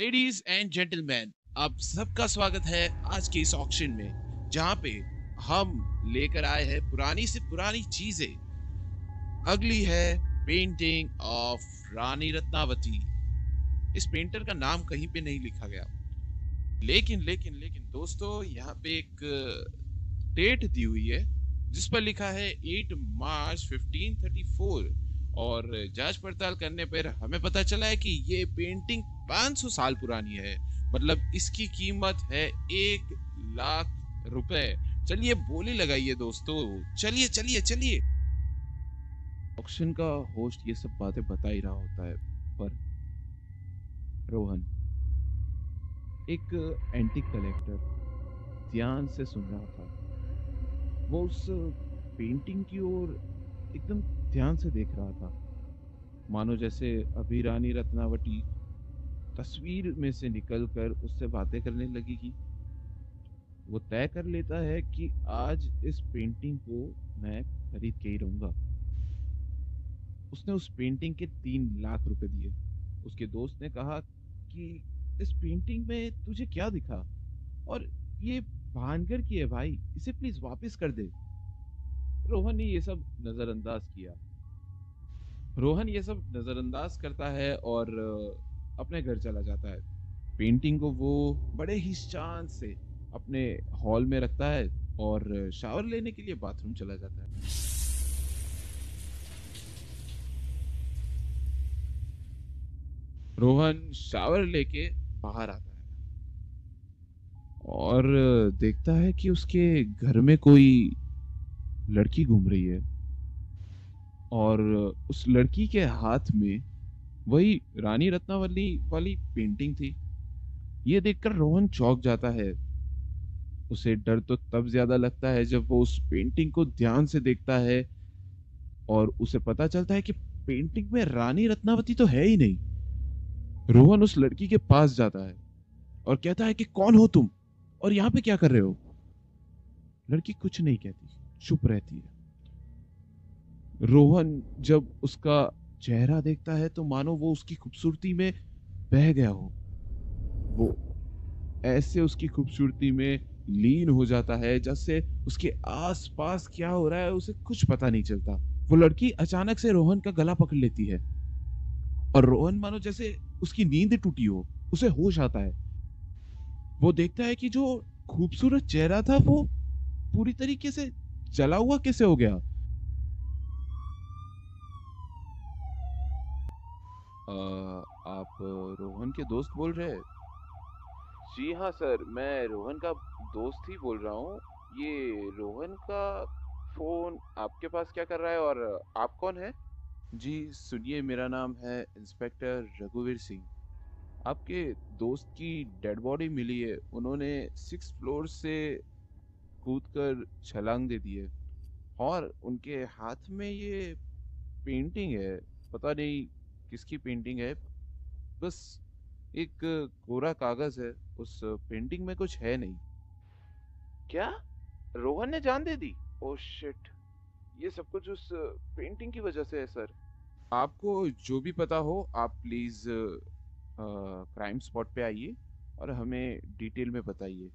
Ladies and gentleman आप सबका स्वागत है आज के इस ऑक्शन में, जहाँ पे हम लेकर आए हैं पुरानी से पुरानी चीज़ें। अगली है पेंटिंग ऑफ़ रानी रत्नावती। इस पेंटर का नाम कहीं पे नहीं लिखा गया। लेकिन लेकिन लेकिन दोस्तों, यहाँ पे एक डेट दी हुई है, जिस पर लिखा है 8 मार्च 1534 और जाँच पड़ताल करने पर हमें पता चला है कि ये पेंटिंग 500 साल पुरानी है। मतलब इसकी कीमत है एक लाख रुपए। चलिए बोली लगाइए दोस्तों। चलिए चलिए चलिए। ऑक्शन का होस्ट ये सब बातें बता ही रहा होता है, पर रोहन, एक एंटिक कलेक्टर ध्यान से सुन रहा था। वो उस पेंटिंग की ओर एकदम ध्यान से देख रहा था। मानो जैसे अभी रानी रत्नावटी तस्वीर में से निकलकर उससे बातें करने लगेगी। वो तय कर लेता है कि आज इस पेंटिंग को मैं खरीद के ही रहूँगा। उसने उस पेंटिंग के तीन लाख रुपए दिए। उसके दोस्त ने कहा कि, इस पेंटिंग में तुझे क्या दिखा? और ये भानगर की है भाई, इसे प्लीज़ वापस कर दे। रोहन ने ये सब नजरअंदाज किया। रोहन ये सब नजरअंदाज करता है और अपने घर चला जाता है। पेंटिंग को वो बड़े ही शान से अपने हॉल में रखता है और शावर लेने के लिए बाथरूम चला जाता है। रोहन शावर लेके बाहर आता है और देखता है कि उसके घर में कोई लड़की घूम रही है और उस लड़की के हाथ में वही रानी रत्नावली वाली पेंटिंग थी। ये देखकर रोहन चौक जाता है। उसे डर तो तब ज़्यादा लगता है जब वो उस पेंटिंग को ध्यान से देखता है और उसे पता चलता है कि पेंटिंग में रानी रत्नावती तो है ही नहीं। रोहन उस लड़की के पास जाता है और कहता है कि कौन हो तुम और यहाँ पे क्या कर रहे हो? लड़की कुछ नहीं कहती, चुप रहती है। रोहन जब उसका चेहरा देखता है तो मानो वो उसकी खूबसूरती में बह गया हो। वो ऐसे उसकी खूबसूरती में लीन हो जाता है जैसे उसके आसपास क्या हो रहा है उसे कुछ पता नहीं चलता। वो लड़की अचानक से रोहन का गला पकड़ लेती है। और रोहन मानो जैसे उसकी नींद टूटी हो, उसे होश आता है। वो देखता है कि जो खूबसूरत चेहरा था वो पूरी तरीके से जला हुआ कैसे हो गया? आ, आप रोहन के दोस्त बोल रहे हैं? जी हाँ सर मैं रोहन का दोस्त ही बोल रहा हूँ। ये रोहन का फ़ोन आपके पास क्या कर रहा है और आप कौन है? जी सुनिए मेरा नाम है इंस्पेक्टर रघुवीर सिंह। आपके दोस्त की डेड बॉडी मिली है। उन्होंने सिक्स फ्लोर से कूद कर छलांग दे दी है। और उनके हाथ में ये पेंटिंग है। पता नहीं किसकी पेंटिंग है? बस एक कोरा कागज़ है उस पेंटिंग में कुछ है नहीं। क्या? रोहन ने जान दे दी? ओ शिट ये सब कुछ उस पेंटिंग की वजह से है सर आपको जो भी पता हो आप प्लीज़ क्राइम स्पॉट पे आइए और हमें डिटेल में बताइए।